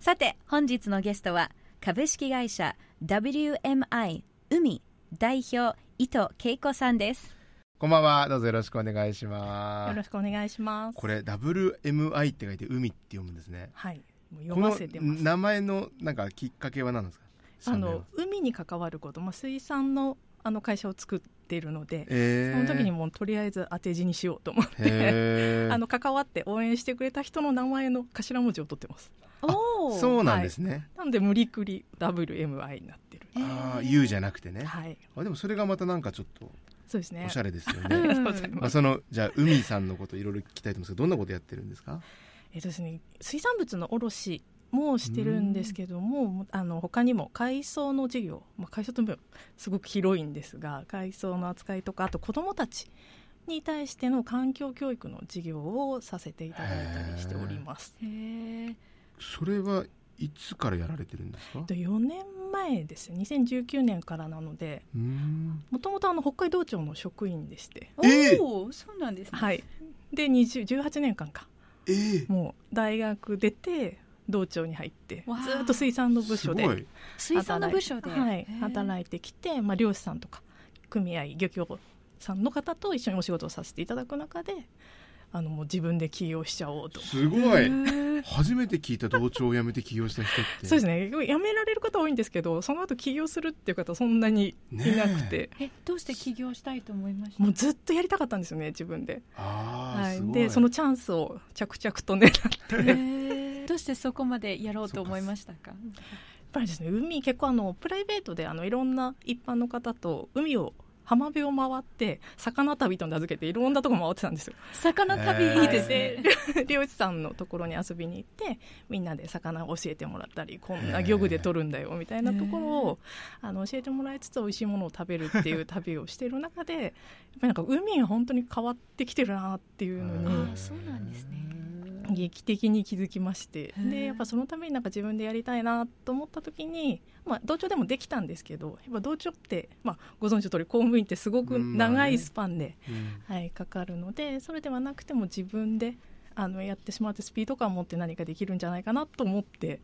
さて本日のゲストは株式会社 WMI 海代表伊藤恵子さんですこんばんは。どうぞよろしくお願いします。よろしくお願いします。これ WMI って書いて海って読むんですね。はい、もう読ませてます。この名前のなんかきっかけは何ですか？あの海に関わること、まあ水産のあの会社を作っているので、えー、その時にもうとりあえず当て字にしようと思って、あの関わって応援してくれた人の名前の頭文字を取ってます。おそうなんですね。はい、なので無理くり WMI になってる。ああ U じゃなくてね。はい。あでもそれがまたなんかちょっと。そうですね。おしゃれですよね。まあそのじゃあ海さんのこといろいろ聞きたいと思うんですけど、どんなことやってるんですか？えっとですね、水産物の卸もしてるんですけども、あの他にも海藻の事業、まあ海藻ともすごく広いんですが、海藻の扱いとかあと子どもたちに対しての環境教育の事業をさせていただいたりしております。それはいつからやられてるんですか？4年前です2019年からなのでもともと北海道庁の職員でして。えー、そうなんですね。はい。で18年間か、えー、もう大学出て道庁に入ってずっと水産の部署で水産の部署で、はい、働いてきて、まあ、漁師さんとか組合漁協さんの方と一緒にお仕事をさせていただく中であのもう自分で起業しちゃおうと。すごい。初めて聞いた同庁を辞めて起業した人って。そうですね。辞められる方多いんですけどその後起業するっていう方そんなにいなくて、えどうして起業したいと思いました？もうずっとやりたかったんですよね自分で。あ、はい、でそのチャンスを着々と狙って。どうしてそこまでやろうと思いましたか？やっぱりですね海結構あのプライベートであのいろんな一般の方と海を浜辺を回って魚旅と名付けていろんなとこ回ってたんですよ。魚旅。い。いですね、漁師さんのところに遊びに行ってみんなで魚を教えてもらったりこんな漁具で取るんだよみたいなところをあの教えてもらいつつ美味しいものを食べるっていう旅をしている中でやっぱりなんか海が本当に変わってきてるなっていうのにあそうなんですね劇的に気づきましてでやっぱそのためになんか自分でやりたいなと思った時に、まあ、同調でもできたんですけどやっぱ同調って、まあ、ご存知の通り公務員ってすごく長いスパンで、うん、はい、かかるのでそれではなくても自分であのやってしまってスピード感を持って何かできるんじゃないかなと思って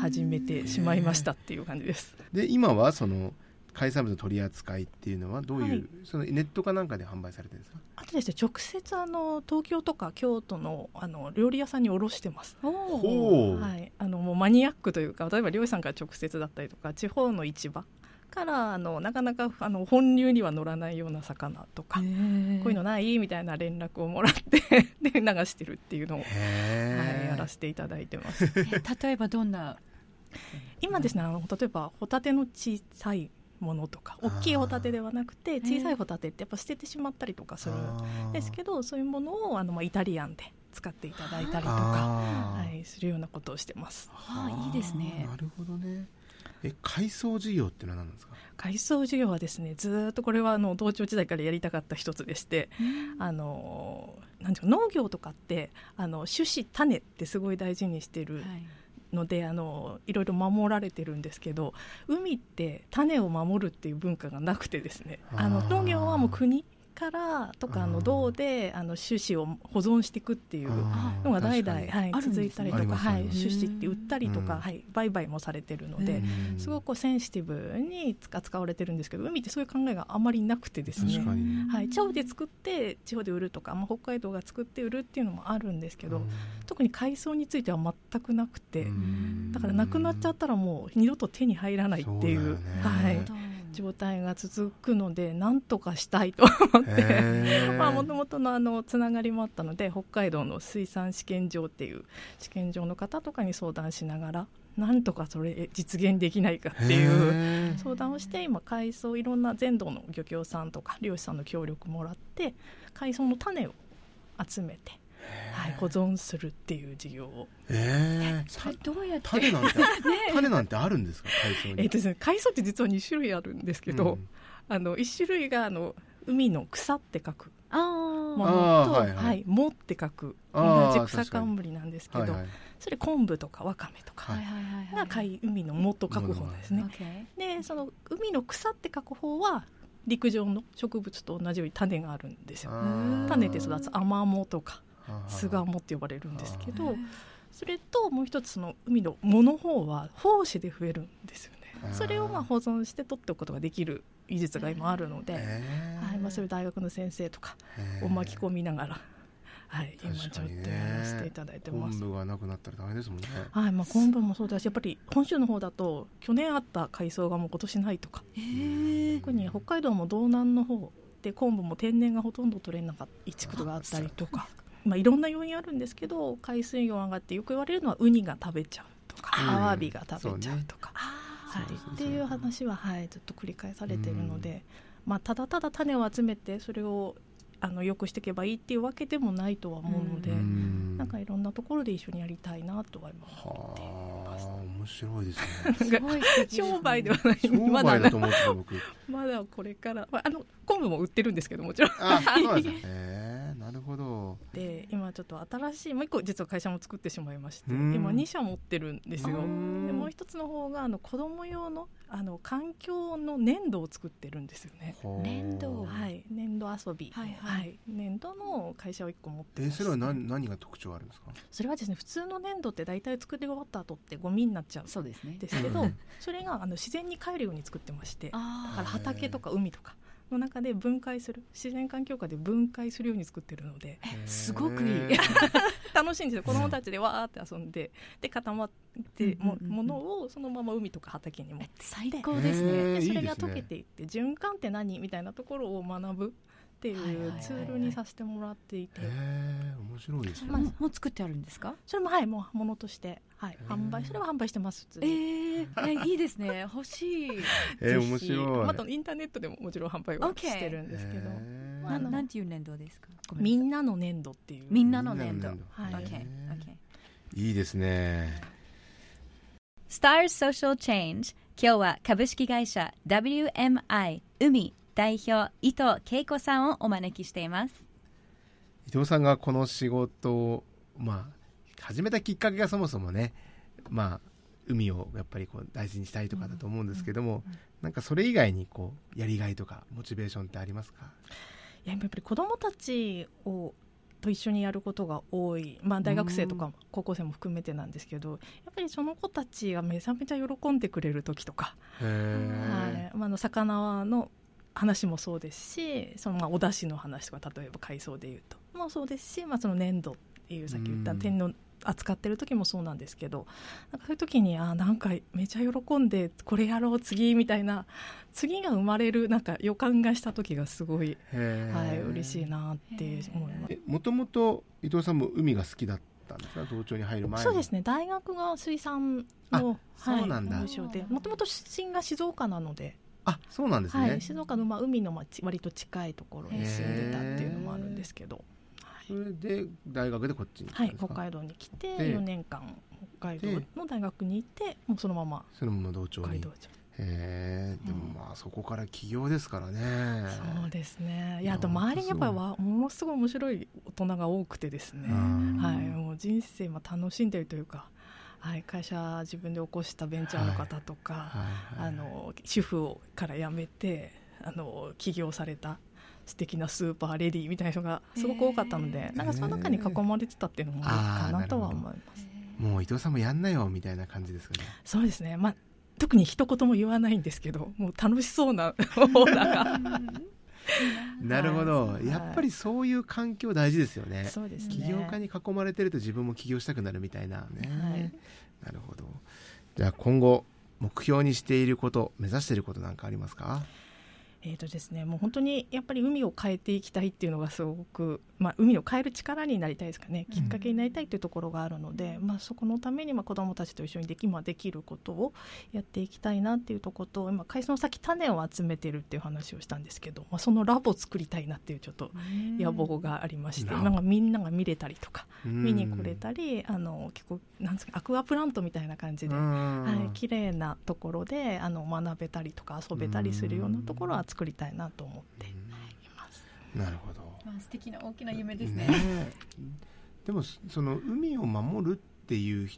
始めてしまいましたっていう感じです。で今はその海産物の取り扱いっていうのはどういう、はい、そのネットかなんかで販売されてるんですか？あとですね直接あの東京とか京都のあの料理屋さんに卸してます。はい、あのもうマニアックというか例えば漁師さんから直接だったりとか地方の市場からあのなかなかあの本流には乗らないような魚とかこういうのない？みたいな連絡をもらって で流してるっていうのを、はい、やらせていただいてます。例えばどんな？今ですねあの例えばホタテの小さいものとか大きいホタテではなくて小さいホタテってやっぱ捨ててしまったりとかする。んですけどそういうものをあの、まあ、イタリアンで使っていただいたりとか、はい、するようなことをしてます。あいいですね。なるほどね。え海藻事業ってのは何なんですか？海藻事業はですねずっとこれはあの同庁時代からやりたかった一つでして、あのなんていうか農業とかってあの種子種ってすごい大事にしてる、はいのであのいろいろ守られてるんですけど海って種を守るっていう文化がなくてですね。あの農業はもう国からとかあの道であの種子を保存していくっていうのが代々、はい、続いたりとか、はい、種子って売ったりとか、はい、売買もされてるのですごくセンシティブに使われてるんですけど海ってそういう考えがあまりなくてですね、はい、地方で作って地方で売るとか、まあ、北海道が作って売るっていうのもあるんですけど特に海藻については全くなくてだからなくなっちゃったらもう二度と手に入らないっていう。はい状態が続くので何とかしたいと思って。もともとのあのつながりもあったので北海道の水産試験場っていう試験場の方とかに相談しながらなんとかそれ実現できないかっていう相談をして今海藻いろんな全土の漁協さんとか漁師さんの協力もらって海藻の種を集めてはい、保存するっていう事業を。ええそれどうやって？種なんて、種なんてあるんですか海藻に、えっ、とですね、海藻って実は2種類あるんですけど、うん。あの1種類があの海の草って書くあもーのと、あーははい。いはい藻って書く同じ草冠なんですけど、はいはいそれ昆布とかわかめとかはい。はいはいはいが海海の藻と書く方なんですね。でその海の草って書く方は陸上の植物と同じように種があるんですよ。種で育つアマモとかはあスガモって呼ばれるんですけへどーそれともう一つその海の藻の方は胞子で増えるんですよね。それをまあ保存して取っておくことができる技術が今あるので、えはいまあ、それを大学の先生とかえを巻き込みながら、はい、今ちょっとやらせていただいてます。昆布がなくなったら大変ですもんね。はいまあ、昆布もそうだしやっぱり本州の方だと去年あった海藻がもう今年ないとか。特に北海道も道南の方で昆布も天然がほとんど取れなかった地区があったりとかまあ、いろんな要因あるんですけど海水温上がってよく言われるのはウニが食べちゃうとか、うん。アワビが食べちゃうとか、あはい。そうそうそう。っていう話は、はい、ずっと繰り返されているので、まあ、ただただ種を集めてそれをあのよくしていけばいいっていうわけでもないとは思うので、うん。なんかいろんなところで一緒にやりたいなとは今思っています。はあ面白いですね。商売ではない。商まだまだこれから、まあ、あの昆布も売ってるんですけどもちろん。あそうですねで今ちょっと新しいもう一個実は会社も作ってしまいましてうん。今2社持ってるんですよ。うん。でもう一つの方があの子供用のあの環境の粘土を作ってるんですよね。粘土はい。粘土遊び。のはいはい。はい。粘土の会社を1個持ってそれは何何が特徴あるんですか？それはですね普通の粘土って大体作り終わった後ってゴミになっちゃうんそうですねですけど、うんそれが あの自然に帰るように作ってましてだあから畑とか海とかの中で分解する自然環境下で分解するように作ってるのでー。すごくいい。楽しいんですよ。子供たちでわーって遊んでで固まっても,、ものをそのまま海とか畑に持って最高ですね。それが溶けていって循環って何？みたいなところを学ぶっていはいはいはいはい。うツールにさせてもらっていて、へえ面白いですね。まあももう作ってあるんですか？それもはいもうものとして、はい。販売それは販売してますえに。ー、いいですね。欲しい。えー面白い。またインターネットでももちろん販売はしてるんですけど、へー。あのなんていう粘土ですか？みんなの粘土っていう。みんなの粘土みんなのはい。OK へ OK ーいいですね。Stars Social Change 今日は株式会社 WMI 海代表伊藤恵子さんをお招きしています。伊藤さんがこの仕事をまあ始めたきっかけがそもそもねまあ海をやっぱりこう大事にしたいとかだと思うんですけども、なんかそれ以外にこうやりがいとかモチベーションってありますか？いややっぱり子どもたちをと一緒にやることが多い、まあ、大学生とか高校生も含めてなんですけどやっぱりその子たちがめちゃめちゃ喜んでくれる時とか、はい。まあ、あの魚の話もそうですしそのまあお出汁の話とか例えば海藻でいうと。もそうですし、まあ、その粘土っていうさっき言ったうん。天の扱ってる時もそうなんですけどなんかそういう時にあーなんかめちゃ喜んでこれやろう次みたいな次が生まれるなんか予感がした時がすごい、はい、嬉しいなって思います。えもともと伊藤さんも海が好きだったんですか？同庁に入る前に。そうですね。大学が水産のそうなんでもともと出身が静岡なので、あそうなんですね、はい、静岡のまあ海のまあち割と近いところに住んでたっていうのもあるんですけど、それで大学でこっちにはい、んですか、北海道に来てで4年間北海道の大学にいてもうそのままそのまま同庁に？へえでもまあそこから起業ですからね。ゃそうですね。いやあと周りにやっぱりわものすごい面白い大人が多くてですね、うん。はい、もう人生も楽しんでるというか、はい、会社自分で起こしたベンチャーの方とか、はいはいあの主婦をから辞めてあの起業された素敵なスーパーレディーみたいな人がすごく多かったので、なんかその中に囲まれてたっていうのもあるかなとは思います。もう伊藤さんもやんなよみたいな感じですかね。そうですね、まあ、特に一言も言わないんですけどもう楽しそうなオーナーが なるほど、はい。やっぱりそういう環境大事ですよね。そうですね。起業家に囲まれてると自分も起業したくなるみたいなね、はい。なるほど。じゃあ今後目標にしていること目指していることなんかありますか？えーとですね、もう本当にやっぱり海を変えていきたいっていうのがすごく、まあ、海を変える力になりたいですかね。きっかけになりたいというところがあるので、うん、まあ、そこのためにまあ子どもたちと一緒にでき,、まあ、できることをやっていきたいなっていうところと今海藻先種を集めてるっていう話をしたんですけど、まあ、そのラボを作りたいなっていうちょっと野望がありまして、なんかみんなが見れたりとか見に来れたりあの結構なんですかアクアプラントみたいな感じで、はい、綺麗なところであの学べたりとか遊べたりするようなところは作りたいなと思っています。なるほど。まあ、素敵な大きな夢ですね。ねでもその海を守るっていう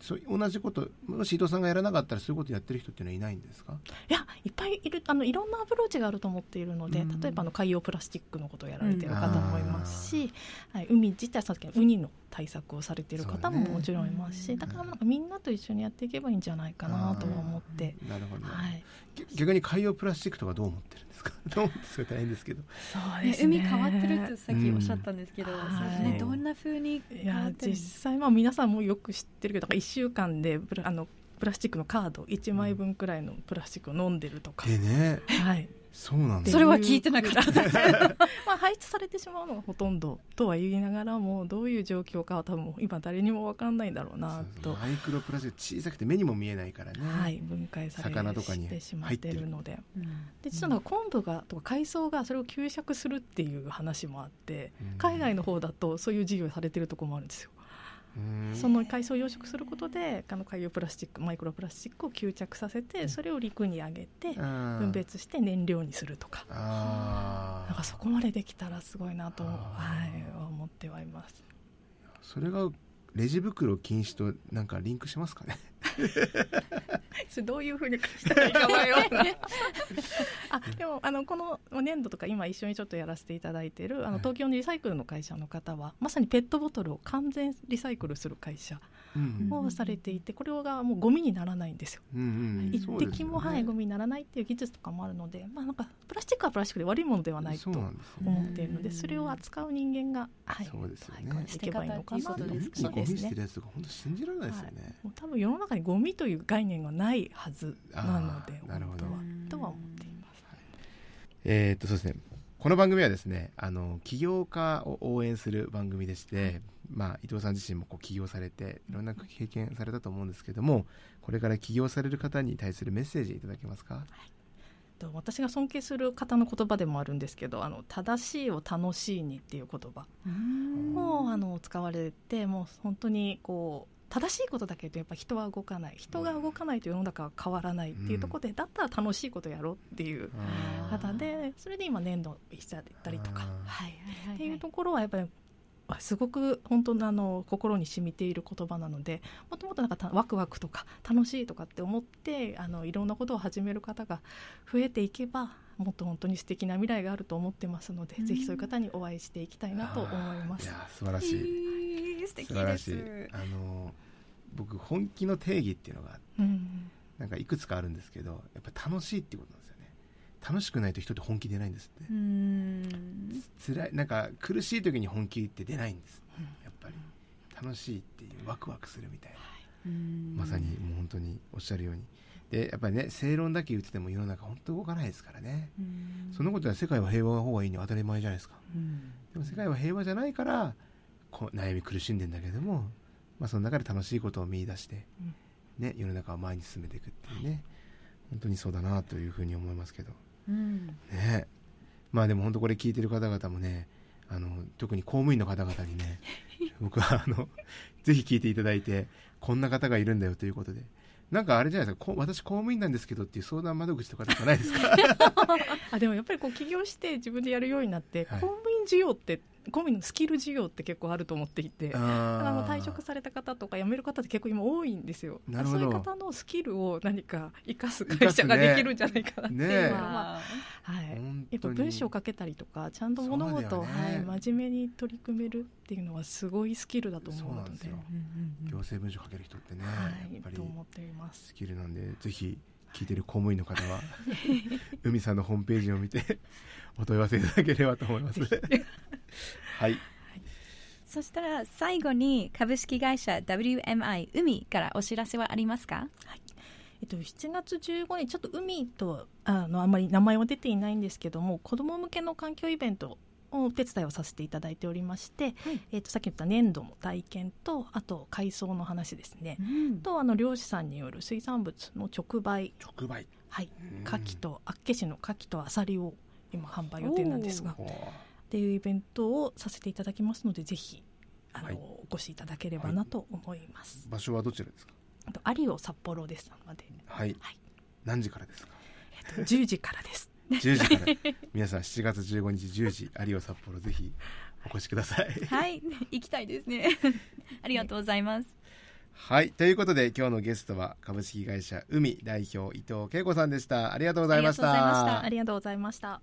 そう同じこともし伊藤さんがやらなかったらそういうことやってる人っていうのはいないんですか？いやいっぱいいるあのいろんなアプローチがあると思っているので、うん、例えばの海洋プラスチックのことをやられている方もいますし、はい、海自体さっきのウニの対策をされている方ももちろんいますし、ね、だからなんかみんなと一緒にやっていけばいいんじゃないかなと思って。なるほど、はい、逆に海洋プラスチックとかどう思ってるんですかどう思ってそれ大変ですけど。そうです、ね、海変わってるってさっきおっしゃったんですけど、うん、ね、どんなふうにいや実際まあ皆さんもよく知ってるけど1週間であのプラスチックのカード1枚分くらいのプラスチックを飲んでるとか、えね、はいそうなんそれは聞いてなかった。まあ排出されてしまうのがほとんどとは言いながらもどういう状況かは多分今誰にも分かんないんだろうなと。マイクロプラスチック小さくて目にも見えないからね。はい分解されてしまっているので、うん、で実は昆布がとか海藻がそれを吸収するっていう話もあって、うん、海外の方だとそういう事業されてるところもあるんですよその海藻を養殖することであの海洋プラスチックマイクロプラスチックを吸着させてそれを陸に上げて分別して燃料にするとか。なんかそこまでできたらすごいなと、はい、思ってはいます。それがレジ袋禁止となんかリンクしますかね？それどういうふうにしたらいいか迷う。あでもあのこの粘土とか今一緒にちょっとやらせていただいているあの東京のリサイクルの会社の方は、まさにペットボトルを完全リサイクルする会社をされていて、これがもうゴミにならないんですよ。一滴も、はい、ゴミにならないっていう技術とかもあるので、まあ、なんかプラスチックはプラスチックで悪いものではないと思っているのでそれを扱う人間が、はい、そうですよね、いけばいいのかなと。ゴミ捨てるやつとか本当信じられないですよね。もう多分世の中にゴミという概念がないはずなので、なるほど。とは思っています。えっとそうですね。この番組はですねあの起業家を応援する番組でして、まあ、伊藤さん自身もこう起業されていろんな経験されたと思うんですけどもこれから起業される方に対するメッセージいただけますか、はい。私が尊敬する方の言葉でもあるんですけど「あの正しいを楽しいに」っていう言葉をあの使われてもう本当にこう正しいことだけどやっぱ人は動かない。人が動かないと世の中は変わらないっていうところで、だったら楽しいことやろうっていう方でそれで今粘土しちゃったりとか、はい、っていうところはやっぱりすごく本当のあの心に染みている言葉なのでもともとなんかワクワクとか楽しいとかって思ってあのいろんなことを始める方が増えていけばもっと本当に素敵な未来があると思ってますので、ぜひそういう方にお会いしていきたいなと思います。いや素晴らしい、えー、素敵です。あの僕本気の定義っていうのが、うん、なんかいくつかあるんですけどやっぱ楽しいっていうことなんですよね。楽しくないと人って本気出ないんですって。辛いなんか苦しい時に本気って出ないんです、うん、やっぱり。楽しいっていうワクワクするみたいな、まさにもう本当におっしゃるようにでやっぱりね正論だけ言ってても世の中本当動かないですからね。そのことは世界は平和の方がいいに当たり前じゃないですか。でも世界は平和じゃないからこう悩み苦しんでんだけどもまあ、その中で楽しいことを見出して、ね、世の中を前に進めていくっていうね。本当にそうだなというふうに思いますけど、うん、ね。まあでも本当これ聞いてる方々もねあの特に公務員の方々にね 僕はあのぜひ聞いていただいてこんな方がいるんだよということでなんかあれじゃないですか私公務員なんですけどっていう相談窓口とかとかないですか？あでもやっぱりこう起業して自分でやるようになって、はい、公務員事業って公務員のスキル事業って結構あると思っていてあの退職された方とか辞める方って結構今多いんですよ。そういう方のスキルを何か生かす会社ができるんじゃないかなっていうのは、ねまあ、はい、やっぱ文章を書けたりとかちゃんと物事を、ね、はい、真面目に取り組めるっていうのはすごいスキルだと思うので行政文書書ける人ってね、はい、やっぱりと思っています。スキルなんでぜひ聞いてる公務員の方は海さんのホームページを見てお問い合わせいただければと思います。はい、そしたら最後に株式会社 WMI 海からお知らせはありますか、はい。えっと、7月15日ちょっと海とあのあんまり名前は出ていないんですけども子ども向けの環境イベントお手伝いをさせていただいておりまして、はい、えー、とさっき言った粘土の体験とあと海藻の話ですね、うん、とあの漁師さんによる水産物の直売。直売。はい。牡蠣と厚岸の牡蠣とアサリを今販売予定なんですがっていうイベントをさせていただきますのでぜひあの、はい、お越しいただければなと思います、はい、場所はどちらですか？有尾札幌ですので、はい、はい、何時からですか、えっと、10時からです10時から皆さん7月15日10時有尾札幌ぜひお越しください。はい。行きたいですね。ありがとうございます、はい。ということで今日のゲストは株式会社海代表伊藤恵子さんでした。ありがとうございました。ありがとうございました